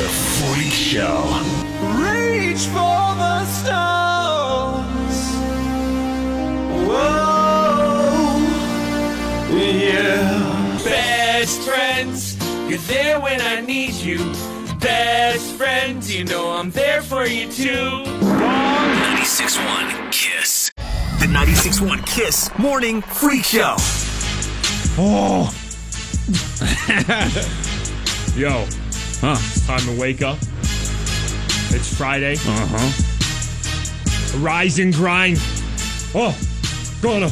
The Freak Show. Reach for the stars. Whoa, yeah. Best friends, you're there when I need you. Best friends, you know I'm there for you too. 96.1 Kiss. The 96.1 Kiss Morning Freak Show. Oh. Yo. Huh. It's time to wake up. It's Friday. Uh huh. Rise and grind. Oh, gonna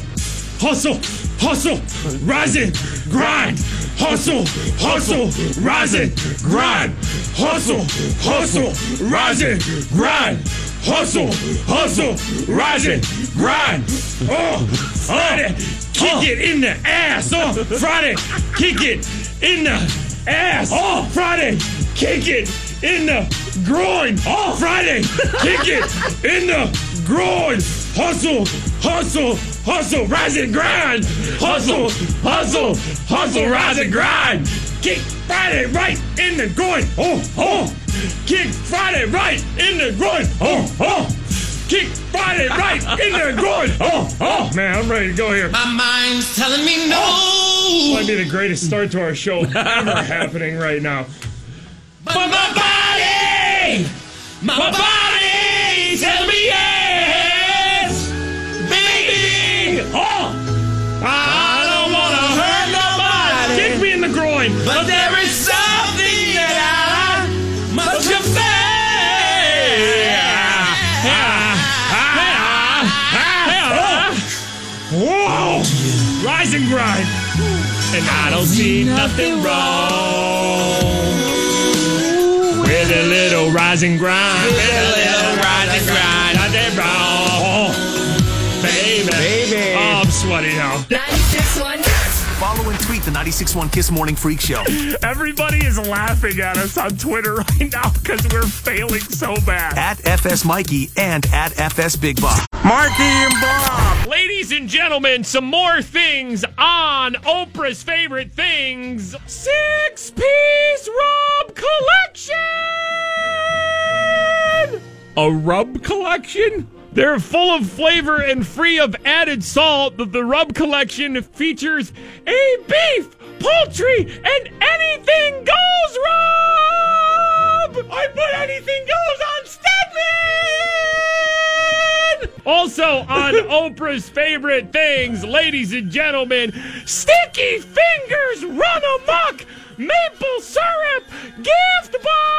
hustle, hustle, rise and grind. Hustle, hustle, rise and grind. Hustle, hustle, rise and grind. Hustle, hustle, rise and grind. Oh, Friday, kick it in the ass. Oh, Friday, kick it in the ass. Oh, Friday, kick it in the groin. Oh, Friday, kick it in the groin. Hustle, hustle, hustle, rise and grind. Hustle, hustle, hustle, rise and grind. Kick Friday right in the groin. Oh, oh. Kick Friday right in the groin. Oh, oh. Kick Friday right in the groin. Oh, oh. Man, I'm ready to go here. My mind's telling me no. Might be the greatest start to our show ever happening right now. But my body, my body tell me yes, baby. Oh! I don't wanna hurt nobody, Kick me in the groin. but there is something that I must confess. Rise and grind. And I don't see nothing wrong little rise and grind. With a little rise and grind. Nothing wrong. Baby. Baby. Oh, I'm sweaty now. 96.1 Follow and tweet the 96.1 Kiss Morning Freak Show. Everybody is laughing at us on Twitter right now because we're failing so bad. At FS Mikey and at FS Big Bob. Marky and Bob. Ladies and gentlemen, some more things on Oprah's favorite things. Six piece rub collection. A rub collection? They're full of flavor and free of added salt. The, the rub collection features a beef, poultry, and anything goes rub. I put anything goes on Stedman. Also on Oprah's favorite things, ladies and gentlemen, sticky fingers run amok, maple syrup gift box.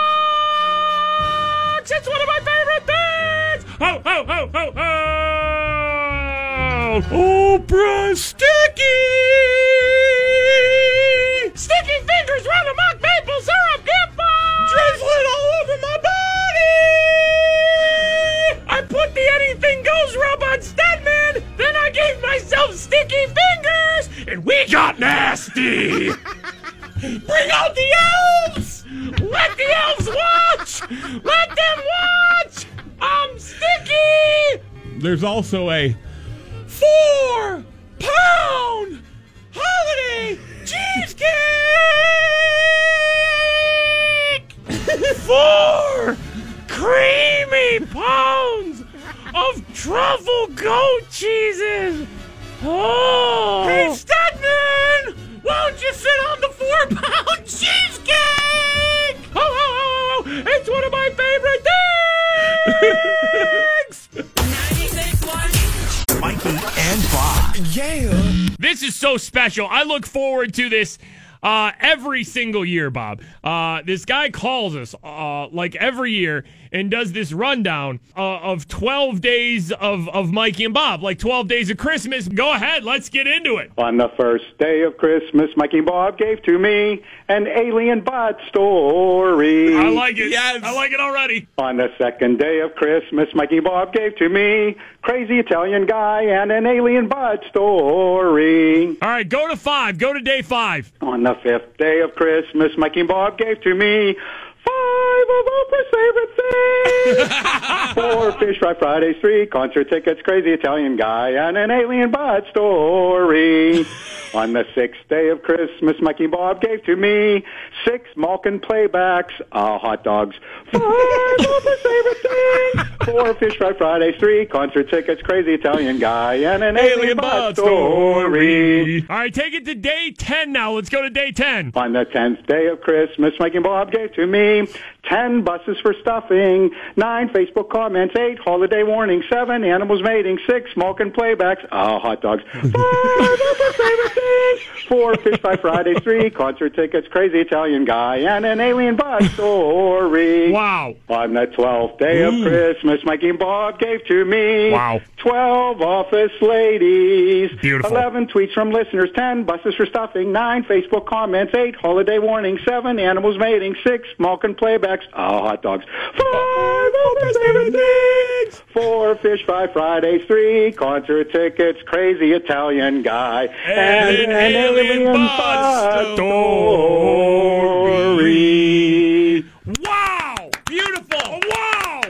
It's one of my. Ho ho ho ho ho! Oprah sticky. Sticky fingers Runamok, maple syrup gift box. Drizzling all over my body. I put the anything goes rub on Stedman. Then I gave myself sticky fingers, and we got nasty. Bring out the elves! Let the elves watch! Let them watch! There's also a four pound holiday cheesecake! Four creamy pounds of truffle goat cheeses! Oh! Hey, Stedman! Why don't you sit on the four pound cheesecake? Oh, oh, oh, oh, it's one of my favorite things! Bob. This is so special. I look forward to this uh, every single year, Bob. Uh, this guy calls us uh, like every year and does this rundown uh, of 12 days of, of Mikey and Bob, like 12 days of Christmas. Go ahead, let's get into it. On the first day of Christmas, Mikey and Bob gave to me an alien bot story. I like it. Yes. I like it already. On the second day of Christmas, Mikey and Bob gave to me crazy Italian guy and an alien bot story. All right, go to five. Go to day five. On the fifth day of Christmas, Mikey and Bob gave to me five of Oprah's favorite things. Four Fish Fry Fridays, three concert tickets, crazy Italian guy, and an alien butt story. On the sixth day of Christmas, Mikey Bob gave to me six Malkin playbacks, uh, hot dogs, five favorite things. Four Fish Fry Fridays, three concert tickets, crazy Italian guy, and an alien, butt story. All right, take it to day 10 now. Let's go to day 10. On the tenth day of Christmas, Mike and Bob gave to me ten buses for stuffing, nine Facebook comments, eight holiday warnings, seven animals mating, six Malkin playbacks, oh, hot dogs, five of favorite things, four fish by Fridays, three concert tickets, crazy Italian guy, and an alien bus story. Wow. On the twelfth day of mm. Christmas, Mikey and Bob gave to me Wow. twelve office ladies, Beautiful. eleven tweets from listeners, ten buses for stuffing, nine Facebook comments, eight holiday warnings, seven animals mating, six Malkin playbacks, oh, hot dogs, five office favorite things, four fish fry Fridays, three concert tickets, crazy Italian guy, and, an an alien alien bus bus story. Wow. Beautiful. Wow.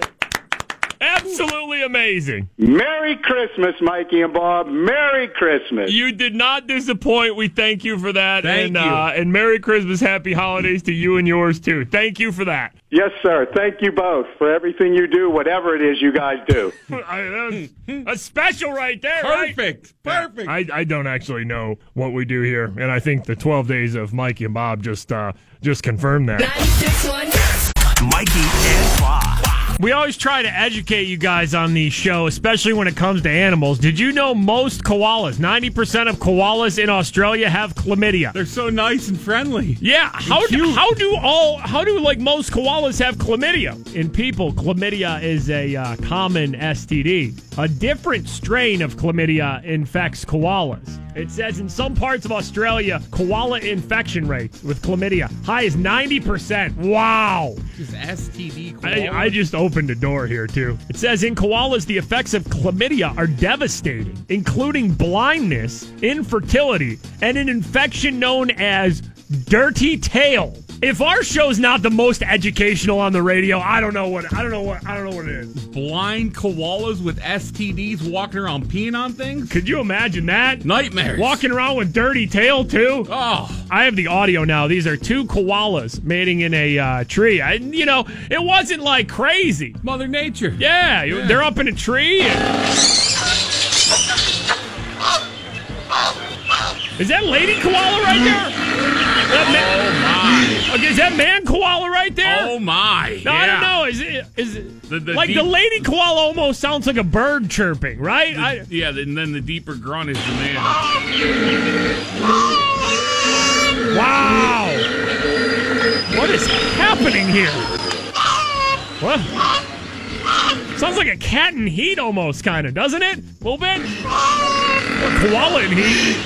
Absolutely amazing. Merry Christmas, Mikey and Bob. Merry Christmas. You did not disappoint. We thank you for that. Thank and, you. Uh, and Merry Christmas, Happy Holidays to you and yours too. Thank you for that. Yes, sir. Thank you both for everything you do, whatever it is you guys do. I- that's, that's special right there. right? Perfect. Perfect. I, I don't actually know what we do here, and I think the 12 days of Mikey and Bob just uh, just confirmed that. 96.1. Mikey and Bob. We always try to educate you guys on the show, especially when it comes to animals. Did you know most koalas, 90% of koalas in Australia have chlamydia? They're so nice and friendly. Yeah, how do, how do all how do like most koalas have chlamydia? In people, chlamydia is a uh, common STD. A different strain of chlamydia infects koalas. It says in some parts of Australia, koala infection rates with chlamydia high as 90%. Wow. Just STD. I, I just opened a door here too. It says in koalas, the effects of chlamydia are devastating, including blindness, infertility, and an infection known as dirty tail. If our show's not the most educational on the radio, I don't know what I don't know what I don't know what it is. blind koalas with STDs walking around peeing on things. Could you imagine that? Nightmares. Walking around with dirty tail too. Oh, I have the audio now. These are two koalas mating in a uh, tree. I, you know, it wasn't like crazy. Mother Nature. Yeah, you- they're up in a tree. and- Is that lady koala right there? That ma- oh, Okay, is that man koala right there? Oh my. no, I don't know. Is it? Is it The- the like deep- the lady koala almost sounds like a bird chirping, right? I, Yeah, and then the deeper grunt is the man. wow. What is happening here? What? Sounds like a cat in heat almost, kind of, doesn't it? A little bit? Or koala in heat.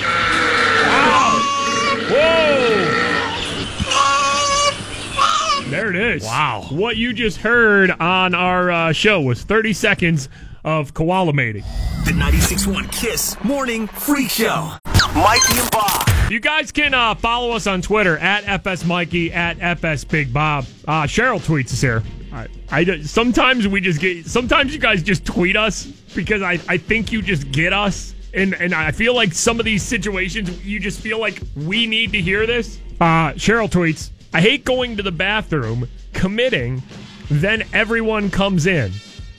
There. Wow. What you just heard on our uh, show was 30 seconds of koala mating. The 96.1 Kiss Morning Freak Show. Mikey and Bob. You guys can uh, follow us on Twitter at FS Mikey at FS Big Bob. Uh, Cheryl tweets us here. I, I sometimes we just get sometimes you guys just tweet us because I, I think you just get us and and I feel like some of these situations you just feel like we need to hear this. Uh, Cheryl tweets, I hate going to the bathroom, committing, then everyone comes in.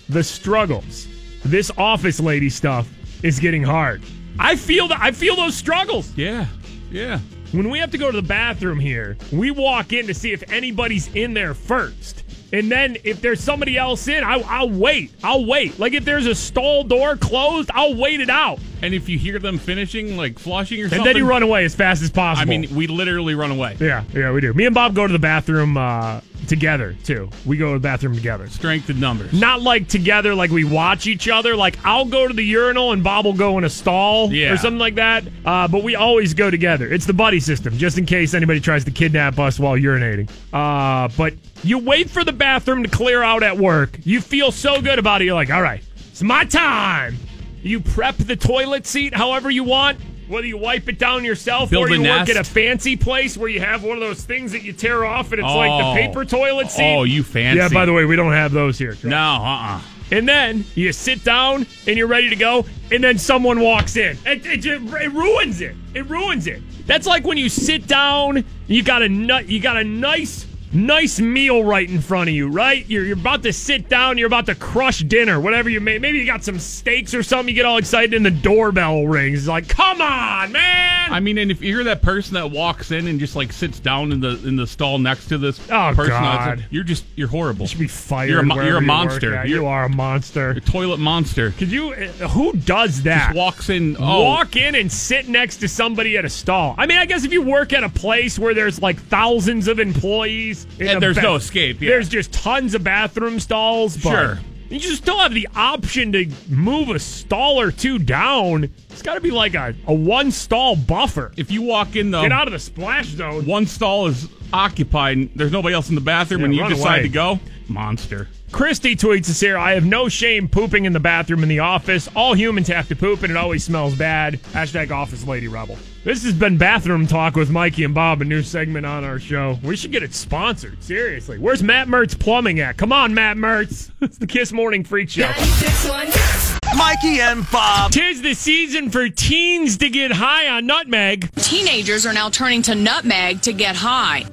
The struggles. This office lady stuff is getting hard. I feel that I feel those struggles. Yeah. Yeah. When we have to go to the bathroom here, we walk in to see if anybody's in there first. And then if there's somebody else in, I, I'll wait. I'll wait. Like if there's a stall door closed, I'll wait it out. And if you hear them finishing, like flushing or And something, then you run away as fast as possible. I mean, we literally run away. yeah, yeah, we do. Me and Bob go to the bathroom uh, together too. We go to the bathroom together. Strength in numbers. Not like together, like we watch each other. Like I'll go to the urinal and Bob will go in a stall Yeah. or something like that. Uh, but we always go together. It's the buddy system, just in case anybody tries to kidnap us while urinating. Uh, but you wait for the bathroom to clear out at work. You feel so good about it. You're like, all right, it's my time. You prep the toilet seat however you want. Whether you wipe it down yourself Build or you work at a fancy place where you have one of those things that you tear off and it's like Oh. the paper toilet seat. Oh, you fancy. Yeah, by the way, we don't have those here. No, uh uh And then you sit down and you're ready to go, and then someone walks in. It, it, just- it ruins it. It ruins it. That's like when you sit down, you got a nut, you got a nice, nice meal right in front of you, right? You're, you're about to sit down, you're about to crush dinner, whatever you made. Maybe you got some steaks or something. You get all excited, and the doorbell rings. It's like, come on, man. I mean, and if you're that person that walks in and just like sits down in the in the stall next to this Oh, person, God. you're just you're horrible. You should be fired. You're a, mo- you're a monster. You're You are a monster. a toilet monster. Could you? uh, Who does that? Just walks in. Oh, Walk in and sit next to somebody at a stall. I mean, I guess if you work at a place where there's like thousands of employees, And there's no escape, yeah. There's just tons of bathroom stalls. But Sure. You just still have the option to move a stall or two down. It's got to be like a, a one stall buffer. if you walk in though, Get out of the splash zone. one stall is occupied. and There's nobody else in the bathroom, Yeah, and you run decide away. to go. Monster. Christy tweets us here. I have no shame pooping in the bathroom in the office. All humans have to poop, and it always smells bad. Hashtag Office Lady Rebel. This has been Bathroom Talk with Mikey and Bob, a new segment on our show. We should get it sponsored. Seriously. Where's Matt Mertz Plumbing at? Come on, Matt Mertz. It's the Kiss Morning Freak Show. 96.1 Mikey and Bob. Tis the season for teens to get high on nutmeg. Teenagers are now turning to nutmeg to get high.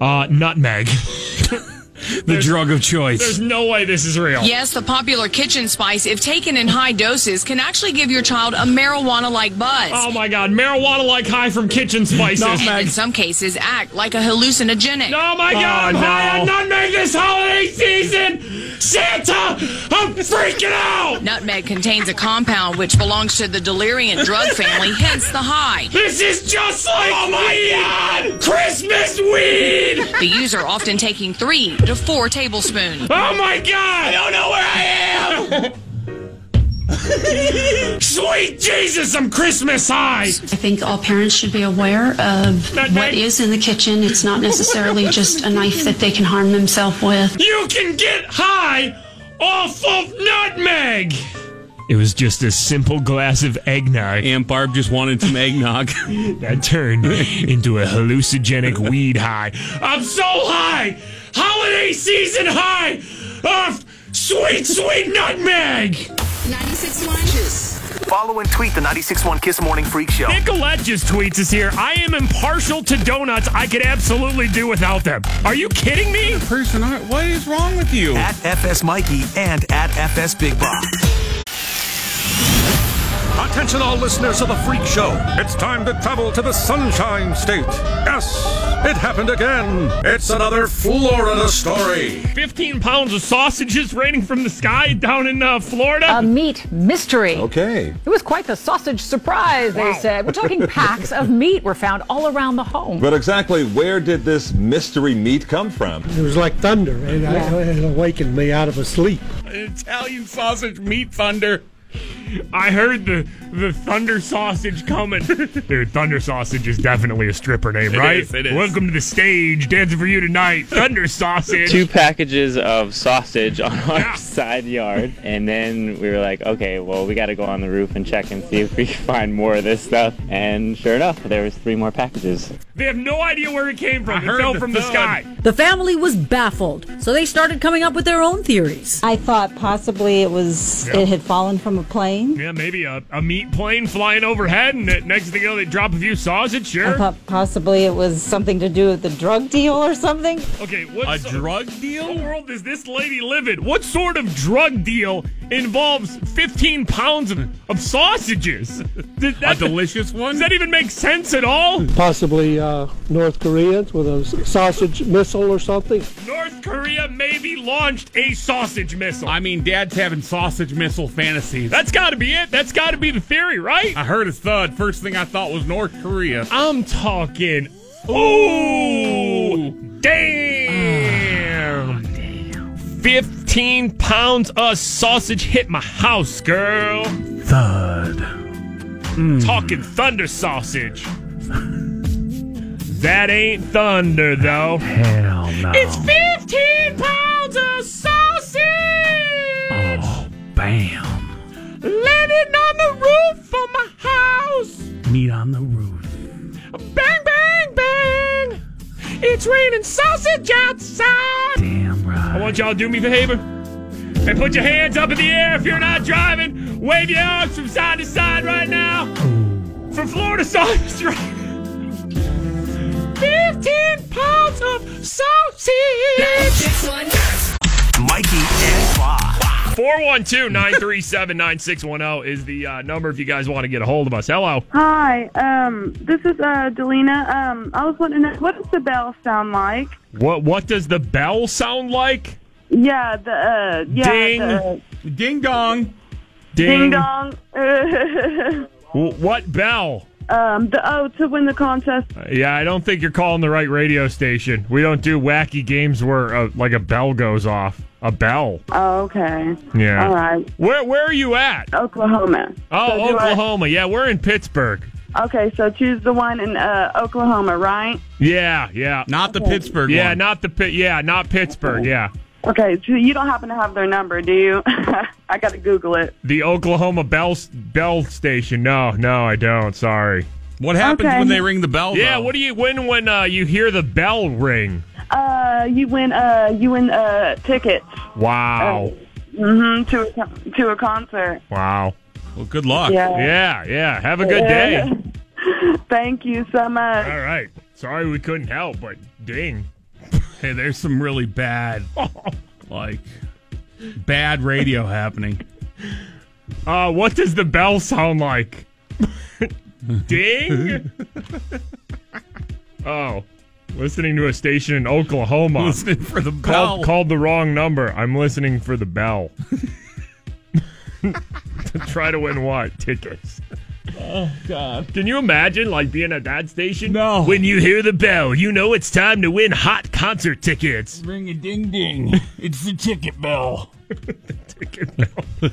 Uh, nutmeg. The drug of choice. There's no way this is real. Yes, the popular kitchen spice, if taken in high doses, can actually give your child a marijuana like buzz. Oh my god, marijuana like high from kitchen spices. and in some cases, act like a hallucinogenic. Oh my god, Oh, I'm high no. on nutmeg this holiday season! Santa! I'm freaking out! Nutmeg contains a compound which belongs to the delirium drug family, hence the high. This is just like Oh my god! Christmas weed! The user often taking three to four tablespoons. Oh my god! I don't know where I am! Sweet Jesus, I'm Christmas high! I think all parents should be aware of Nutmeg. what is in the kitchen. It's not necessarily just a knife that they can harm themselves with. You can get high off of nutmeg! It was just a simple glass of eggnog and Barb just wanted some eggnog. that turned into a hallucinogenic weed high. I'm so high! Holiday season high of sweet, sweet nutmeg! 96.1 Follow and tweet the 96.1 Kiss Morning Freak Show. Nicolette just tweets us here. I am impartial to donuts. I could absolutely do without them. Are you kidding me? Person, what is wrong with you? At FS Mikey and at FS Big Bob. Attention, all listeners of the Freak Show. It's time to travel to the Sunshine State. Yes, it happened again. It's another Florida story. 15 pounds of sausages raining from the sky down in uh, Florida. A meat mystery. Okay. It was quite the sausage surprise, they Wow. said. We're talking packs of meat were found all around the home. But exactly where did this mystery meat come from? It was like thunder, and I, it awakened me out of a sleep. Italian sausage meat thunder. I heard the the Thunder Sausage coming. Dude, Thunder Sausage is definitely a stripper name, It right? is, it is. Welcome to the stage, dancing for you tonight, Thunder Sausage. two packages of sausage on our Yeah. side yard and then we were like okay well we got to go on the roof and check and see if we can find more of this stuff and sure enough there was three more packages They have no idea where it came from. I It heard fell the from the sky. The family was baffled, so they started coming up with their own theories. I thought possibly it was Yeah. it had fallen from a plane. Yeah, maybe a, a meat plane flying overhead, and it, next thing you know, they drop a few sausage. I Sure. thought possibly it was something to do with the drug deal or something. Okay, what A what drug What deal? world does this lady live in? What sort of drug deal involves 15 pounds of, of sausages? Does A that, delicious one. does that even make sense at all? Possibly uh, North Koreans with a sausage missile or something. North Korea maybe launched a sausage missile. I mean, Dad's having sausage missile fantasies. That's got to be it. That's got to be the theory, right? I heard a thud. First thing I thought was North Korea. I'm talking. Ooh, oh, damn. 15 pounds of sausage hit my house, girl. Thud. Mm. Talking thunder sausage. That ain't thunder, though. Hell no. It's 15 pounds of sausage! Oh, bam. Landing on the roof of my house! meat on the roof. Bang, bang, bang! It's raining sausage outside! Damn right. I want y'all to do me a favor and put your hands up in the air if you're not driving. Wave your arms from side to side right now. From Florida Sausage Drive. 15 pounds of sausage! Mikey and Bob. 412 937 9610 is the uh, number if you guys want to get a hold of us. Hello. Hi, um, this is uh, Delina. Um, I was wondering, what does the bell sound like? What what does the bell sound like? Yeah, the uh, yeah, Ding. the Ding dong. ding dong. What bell? um, the oh, to win the contest. Uh, Yeah, I don't think you're calling the right radio station. We don't do wacky games where uh, like a bell goes off. A bell. Oh, okay. Yeah. All right. Where where are you at? Oklahoma. Oh, So do I- Oklahoma. Yeah, we're in Pittsburgh. okay, so choose the one in uh, Oklahoma, right? Yeah, yeah. Not the Pittsburgh Yeah, one. not the Pit. Yeah, not Pittsburgh. Yeah, Okay, so you don't happen to have their number, do you? I got to Google it. the Oklahoma Bell Bell station. No, no, I don't. Sorry. What happens Okay. when they ring the bell? Yeah, though? what do you win when uh, you hear the bell ring? Uh, you win. Uh, you win uh tickets. Wow, hmm to a con- to a concert. wow. Well, good luck. Yeah. Yeah, yeah. Have a good day. Thank you so much. All right. Sorry we couldn't help, but ding. Hey, there's some really bad, like, bad radio happening. Uh, what does the bell sound like? Ding. oh, listening to a station in Oklahoma. Listening for the bell. Called, called the wrong number. I'm listening for the bell. to try to win what? Tickets. Oh God. Can you imagine like being at that station? No. When you hear the bell, you know it's time to win hot concert tickets. Ring a ding ding. It's the ticket bell. the Ticket bell.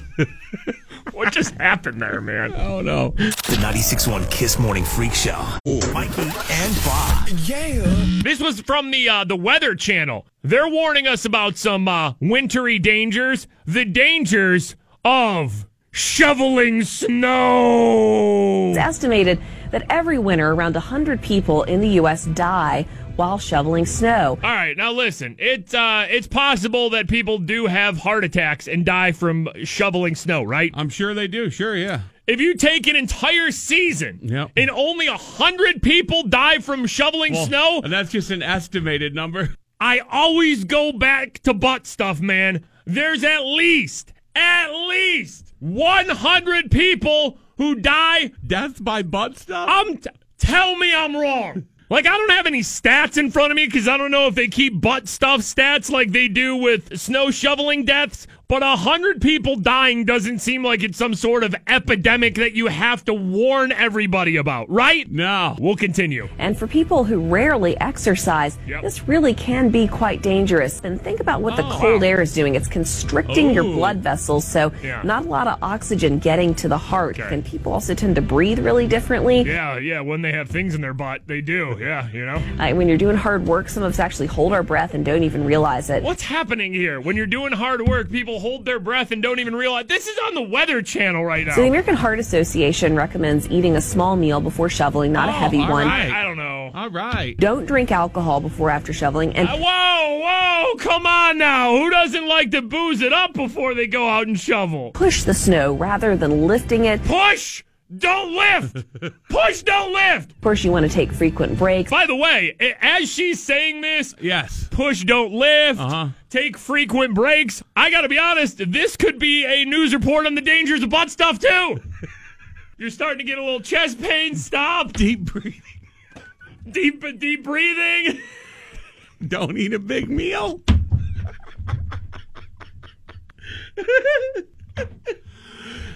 What just happened there, man? Oh no. The 96.1 Kiss Morning Freak Show. Oh, Mikey and Bob. Yeah. This was from the uh, the Weather Channel. They're warning us about some uh, wintry dangers. The dangers of shoveling snow. It's estimated that every winter around 100 people in the U.S. die while shoveling snow. All right, now listen. It's uh, it's possible that people do have heart attacks and die from shoveling snow, right? I'm sure they do. Sure, yeah. If you take an entire season Yep. and only a hundred people die from shoveling Well, snow, And that's just an estimated number. I always go back to butt stuff, man. There's at least, at least 100 people who die. Death by butt stuff? Um, t- tell me I'm wrong. Like, I don't have any stats in front of me because I don't know if they keep butt stuff stats like they do with snow shoveling deaths. But a hundred people dying doesn't seem like it's some sort of epidemic that you have to warn everybody about, right? No. We'll continue. And for people who rarely exercise, Yep. this really can be quite dangerous. And think about what the Oh, cold wow. air is doing. It's constricting your blood vessels, so Yeah. not a lot of oxygen getting to the heart. Okay. And people also tend to breathe really differently. Yeah, yeah. When they have things in their butt, they do. Yeah, you know. Uh, when you're doing hard work, some of us actually hold our breath and don't even realize it. What's happening here? When you're doing hard work, people hold their breath and don't even realize. This is on the Weather Channel right now. So the American Heart Association recommends eating a small meal before shoveling, not a Oh, heavy all one. right. I, I don't know. All right. Don't drink alcohol before after shoveling, and Uh, whoa, whoa, come on now. Who doesn't like to booze it up before they go out and shovel? push the snow rather than lifting it. Push, don't lift. Push, don't lift. Of course, you want to take frequent breaks. By the way, as she's saying this, Yes. push, don't lift, Uh-huh. take frequent breaks. I got to be honest, this could be a news report on the dangers of butt stuff too. You're starting to get a little chest pain. Stop. Deep breathing. Deep, deep breathing. Don't eat a big meal.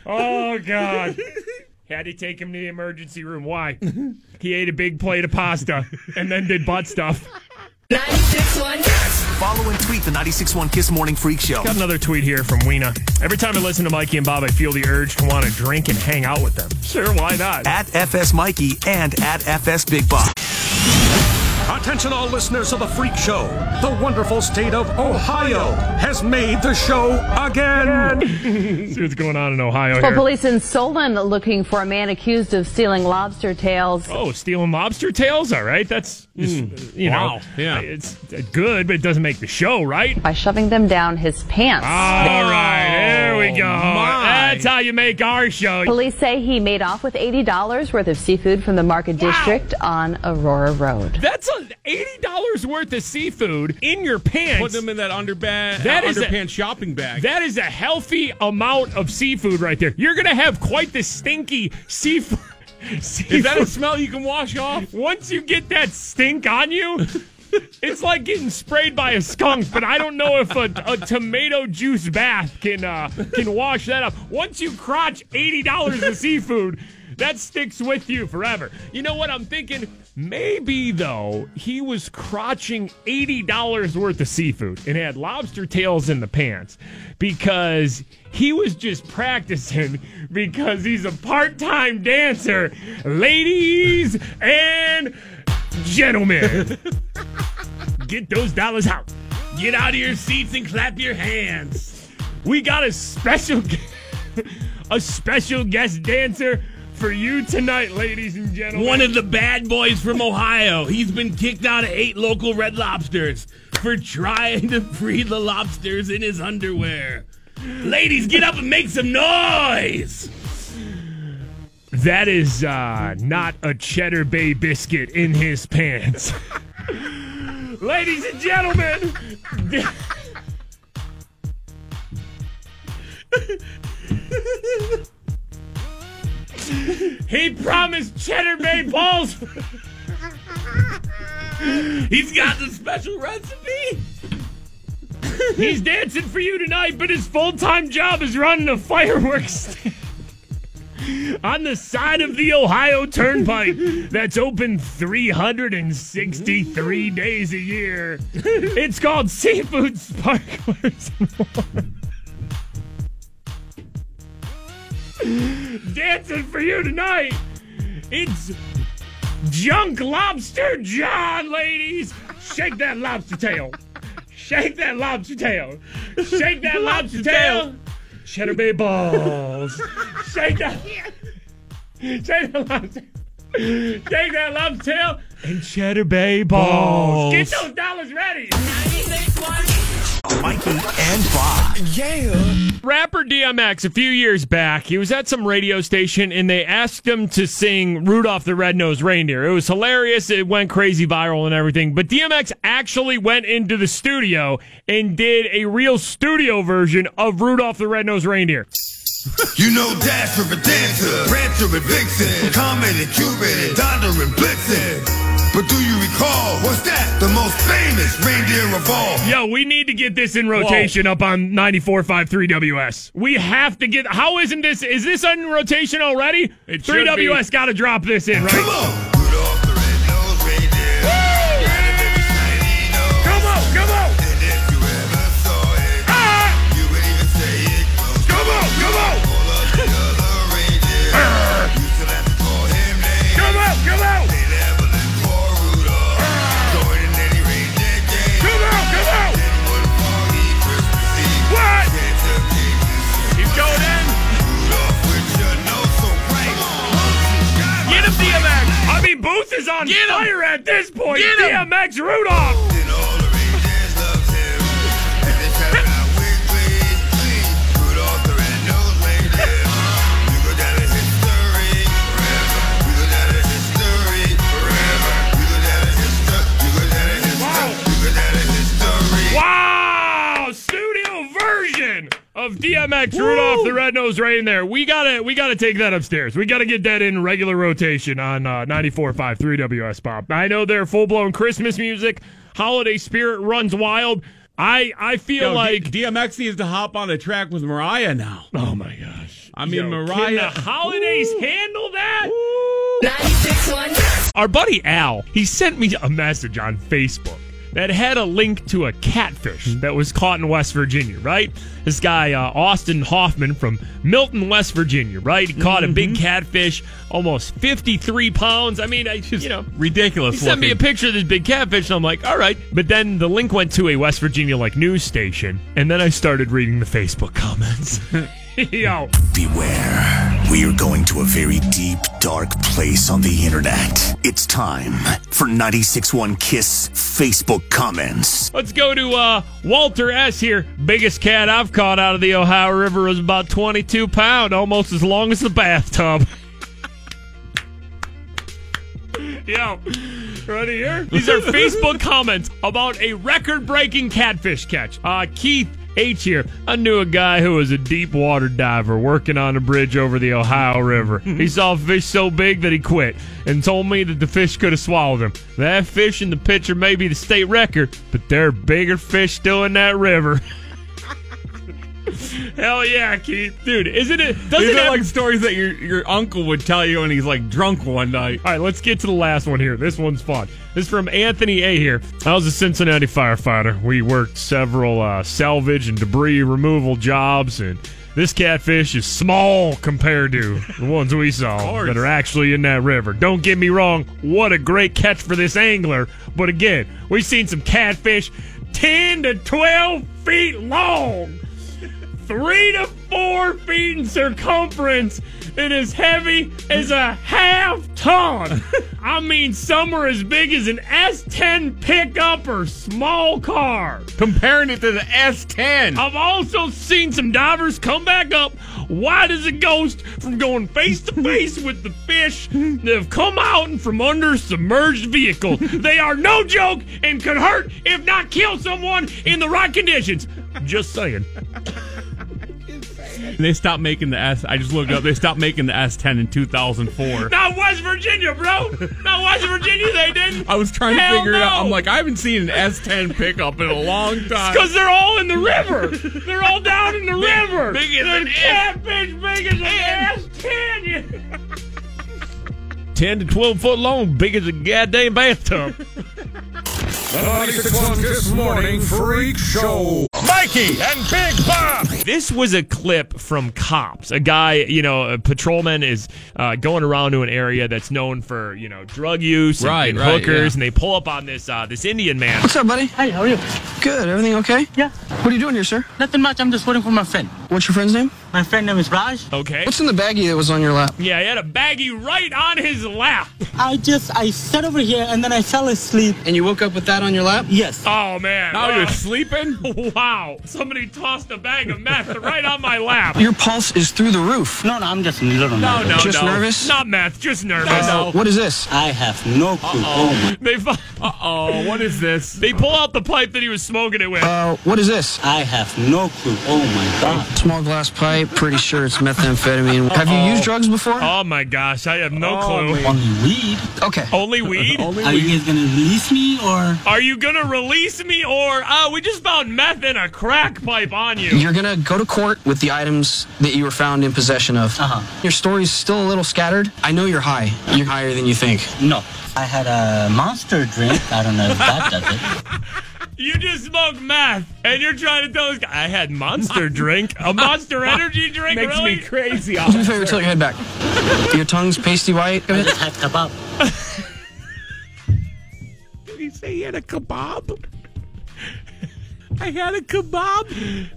Oh God. Had to take him to the emergency room. Why? He ate a big plate of pasta and then did butt stuff. 96.1 Follow and tweet the 96.1 Kiss Morning Freak Show. Got another tweet here from Weena. Every time I listen to Mikey and Bob, I feel the urge to want to drink and hang out with them. Sure, why not? At FS Mikey and at FS Big Bob. Hot Attention, all listeners of the Freak Show. The wonderful state of Ohio has made the show again. See what's going on in Ohio Well, here. police in Solon looking for a man accused of stealing lobster tails. Oh, stealing lobster tails? All right. That's, hmm. just, you know, Wow. Yeah. it's good, but it doesn't make the show, right? By shoving them down his pants. All right. There we go. my. That's how you make our show. Police say he made off with $80 worth of seafood from the Market District on Aurora Road. That's a $80 worth of seafood in your pants. Put them in that underbag, That uh, is a- underpants shopping bag. That is a healthy amount of seafood right there. You're going to have quite the stinky seafood. is that a smell you can wash off? Once you get that stink on you, it's like getting sprayed by a skunk. But I don't know if a, a tomato juice bath can uh, can wash that up. Once you crotch eighty dollars of seafood, that sticks with you forever. You know what I'm thinking? Maybe though he was crotching eighty dollars worth of seafood and had lobster tails in the pants because he was just practicing because he's a part-time dancer. Ladies and gentlemen, get those dollars out. Get out of your seats and clap your hands. We got a special a special guest dancer for you tonight, ladies and gentlemen. One of the bad boys from Ohio. He's been kicked out of eight local Red Lobsters for trying to free the lobsters in his underwear. Ladies, get up and make some noise. That is uh, not a cheddar bay biscuit in his pants. Ladies and gentlemen, he promised cheddar bay balls. He's got the special recipe. He's dancing for you tonight, but his full time job is running a fireworks stand on the side of the Ohio Turnpike that's open 363 days a year. It's called Seafood Sparklers. Dancing for you tonight. It's Junk Lobster John, ladies. Shake that lobster tail. Shake that lobster tail. Shake that lobster tail. Cheddar Bay balls. Shake that. Shake that lobster. Shake that lobster tail and Cheddar Bay balls. Get those dollars ready. Mikey and Bob. Yeah. Rapper DMX, a few years back, he was at some radio station and they asked him to sing Rudolph the Red-Nosed Reindeer. It was hilarious. It went crazy viral and everything. But DMX actually went into the studio and did a real studio version of Rudolph the Red-Nosed Reindeer. You know Dasher and the Dancer, Prancer and Vixen, Comet and Cupid and Donder and Blitzen. But do you recall, was that the most famous reindeer of all? Yo, we need to get this in rotation up on 94.53 WS. We have to get. How isn't this? Is this in rotation already? It 3WS got to drop this in, right? Come on! Booth is on Get him. fire at this point. Get him. DMX Rudolph. Of DMX Rudolph the Red-Nosed Reindeer. We gotta, we gotta take that upstairs. We gotta get that in regular rotation on uh, 94.5 3WS Pop. I know they're full-blown Christmas music. Holiday spirit runs wild. I, I feel Yo, D- like. DMX needs to hop on a track with Mariah now. oh my gosh. I mean, Yo, Mariah. Can the holidays handle that? 96.1. Our buddy Al, he sent me a message on Facebook. That had a link to a catfish that was caught in West Virginia, right? This guy, uh, Austin Hoffman from Milton, West Virginia, right? He caught a big catfish, almost 53 pounds. I mean, I just, you know, Ridiculous he sent me a picture of this big catfish, and I'm like, all right. But then the link went to a West Virginia like news station, and then I started reading the Facebook comments. Yo, Beware. We are going to a very deep, dark place on the internet. It's time for 96.1 Kiss Facebook comments. let's go to uh, Walter S. here. Biggest cat I've caught out of the Ohio River was about 22 pound, almost as long as the bathtub. Yo, ready here? These are Facebook comments about a record-breaking catfish catch. Uh, Keith H here. I knew a guy who was a deep water diver working on a bridge over the Ohio River. He saw a fish so big that he quit and told me that the fish could have swallowed him. That fish in the picture may be the state record, but there are bigger fish still in that river. Hell yeah, Keith. Dude, isn't it? Doesn't These it are have- like stories that your your uncle would tell you when he's like drunk one night. All right, let's get to the last one here. This one's fun. This is from Anthony A. here. I was a Cincinnati firefighter. We worked several uh, salvage and debris removal jobs, and this catfish is small compared to the ones we saw that are actually in that river. Don't get me wrong, what a great catch for this angler. But again, we've seen some catfish 10 to 12 feet long three to four feet in circumference and as heavy as a half ton. I mean, some are as big as an S10 pickup or small car. Comparing it to the S10. I've also seen some divers come back up white as a ghost from going face to face with the fish that have come out and from under submerged vehicles. they are no joke and could hurt, if not kill someone in the right conditions. Just saying. They stopped making the S. I just looked up. They stopped making the S10 in 2004. Not West Virginia, bro. Not West Virginia, they didn't. I was trying to Hell figure it out. I'm like, I haven't seen an S10 pickup in a long time. Because they're all in the river. They're all down in the river. big as They're an catfish big as an S10. 10 to 12 foot long, big as a goddamn bathtub. The 96.1 Kiss Morning Freak Show. Mikey and Big Bob. This was a clip from Cops. A guy, you know, a patrolman is uh, going around to an area that's known for, you know, drug use and, Right, and right, hookers, yeah. and they pull up on this uh, this Indian man. What's up, buddy? Hey, how are you? Good. Everything okay? Yeah. What are you doing here, sir? Nothing much. I'm just waiting for my friend. What's your friend's name? My friend name is Raj. Okay. What's in the baggie that was on your lap? Yeah, he had a baggie right on his lap. I just I sat over here and then I fell asleep. And you woke up with that on your lap? Yes. Oh man! Now Wow. you're sleeping? Wow! Somebody tossed a bag of meth right on my lap. Your pulse is through the roof. No, no, I'm just a little No, nervous. no, Just no. nervous? Not meth, just nervous. Uh, What is this? I have no clue. Oh my. They fu- Uh oh, what is this? they pull out the pipe that he was smoking it with. Uh, what is this? I have no clue. Oh my god. Small glass pipe. Pretty sure it's methamphetamine. Have you used drugs before? oh my gosh, I have no Oh, clue. man. Only weed. Okay. Only weed? Only Are you guys gonna release me or? Are you gonna release me or uh we just found meth in a crack pipe on you? You're gonna go to court with the items that you were found in possession of. Uh-huh. Your story's still a little scattered. I know you're high. You're higher than you think. No. I had a monster drink. I don't know if that does it. You just smoked meth and you're trying to tell this guy I had monster drink, a monster energy drink, Makes really? me crazy. Do me a favor, tilt your head back. Your tongue's pasty white. Go I ahead. just had kebab. Did he say he had a kebab? I had a kebab.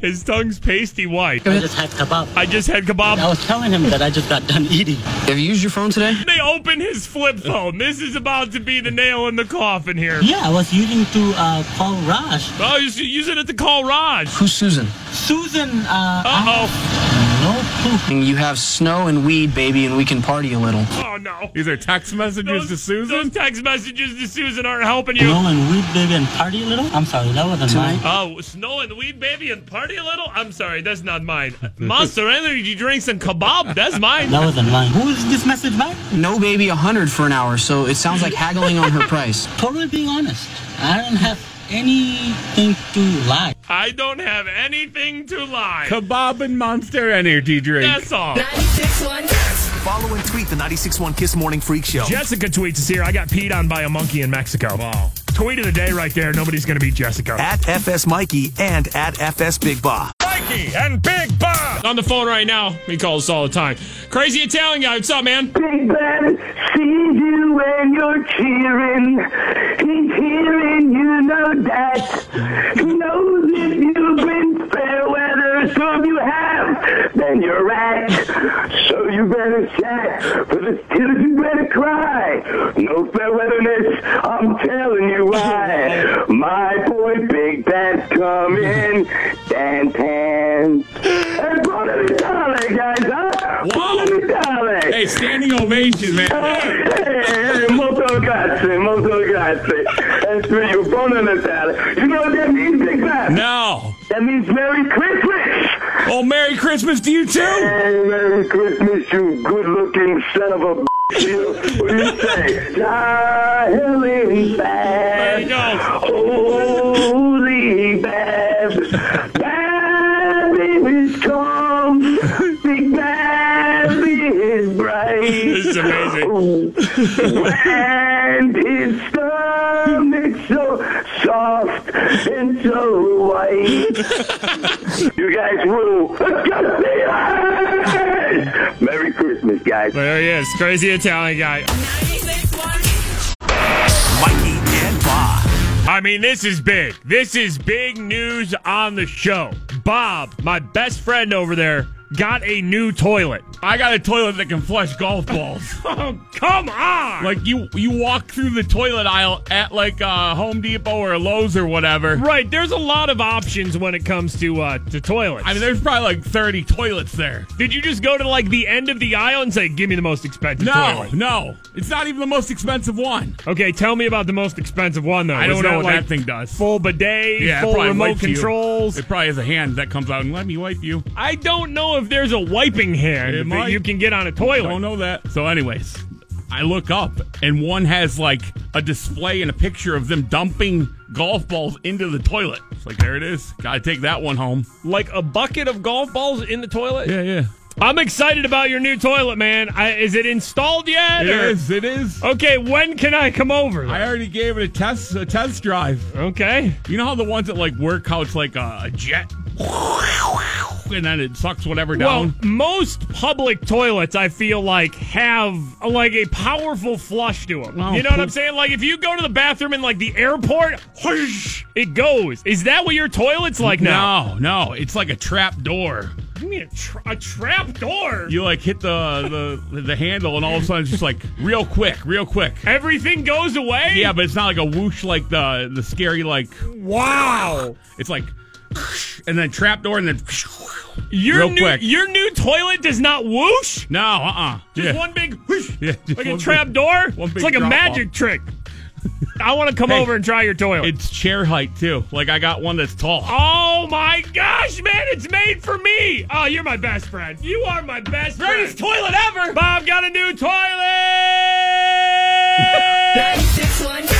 His tongue's pasty white. I just had kebab. I just had kebab. I was telling him that I just got done eating. Have you used your phone today? They open his flip phone. This is about to be the nail in the coffin here. Yeah, I was using to uh, call Raj. Oh, you're using it to call Raj. Who's Susan? Susan, uh, Uh oh. No clue. You have snow and weed, baby, and we can party a little. Oh no. These are text messages to Susan? Those text messages to Susan aren't helping you. Snow and weed, baby, and party a little? I'm sorry, that wasn't Tonight? mine. Oh, snow and weed, baby, and party a little? I'm sorry, that's not mine. Monster energy drinks and kebab, that's mine. That wasn't mine. Who is this message by? No baby, a hundred for an hour, so it sounds like haggling on her price. Totally being honest. I don't have anything to lie. I don't have anything to lie. Kebab and Monster Energy drink. That's all. 96.1 Follow and tweet the 96.1 Kiss Morning Freak Show. Jessica tweets us here. I got peed on by a monkey in Mexico. Wow. tweet of the day right there. Nobody's going to beat Jessica. At FS Mikey and at FS Big Bob. Mikey and Big Bob. On the phone right now. He calls us all the time. Crazy Italian guy. What's up, man? Big Ben sees you when you're cheering. He's hearing you know that. He knows if you've been fair weather, so if you have, then you're right. So you better chat, for the tears you better cry. No fair weatherness, I'm telling you why. My boy Big Ben's coming, Dan Pan. And Buona Natale, guys, huh? Buona Natale. Hey, standing ovation, man. Eh, molto grazie, molto grazie. That's for you. Buona Natale. You know what that means, Big Ben? No. That means Merry Christmas. Oh, Merry Christmas to you too. Hey, Merry Christmas, you good-looking son of a. You, you say? Darling. Holy is. Big is bright. And his stomach so soft and so white. you guys rule. Let's go! Merry Christmas, guys. There he is. Crazy Italian guy. Mikey and Bob. I mean, this is big. This is big news on the show. Bob, my best friend over there, got a new toilet. I got a toilet that can flush golf balls. Oh, come on! like you, you walk through the toilet aisle at like uh, Home Depot or Lowe's or whatever. Right, there's a lot of options when it comes to uh, to toilets. I mean, there's probably like 30 toilets there. Did you just go to like the end of the aisle and say, "Give me the most expensive No, toilet"? no, it's not even the most expensive one. Okay, tell me about the most expensive one though. I don't know what like that thing does. Full bidet, Yeah, full remote wipes you. controls. It probably has a hand that comes out and let me wipe you. I don't know if there's a wiping hand It that might. you can get on a toilet. I don't know that. So, anyways, I look up and one has like a display and a picture of them dumping golf balls into the toilet. It's like there it is. Got to take that one home. Like a bucket of golf balls in the toilet. Yeah, yeah. I'm excited about your new toilet, man. I, is it installed yet? It or- is. It is. Okay, when can I come over? I already gave it a test a test drive. Okay. You know how the ones that like work how it's like a jet and then it sucks whatever down. Well, most public toilets, I feel like, have like a powerful flush to them. Well, you know what I'm saying? Like if you go to the bathroom in like the airport, whoosh, it goes. Is that what your toilet's like now? no, no, it's like a trap door. You mean a, tra- a trap door? You like hit the, the the handle and all of a sudden it's just like real quick, real quick. Everything goes away. Yeah, but it's not like a whoosh like the the scary like Wow. it's like and then trap door and then Your real new quick. your new toilet does not whoosh. No, uh uh Just one big whoosh. Yeah, just like a one trap big- door. one it's like a magic off. trick. I want to come Hey, over and try your toilet. It's chair height too. Like I got one that's tall. Oh my gosh, man, it's made for me. Oh, you're my best friend. You are my best Greatest friend. toilet ever. Bob got a new toilet. 96.1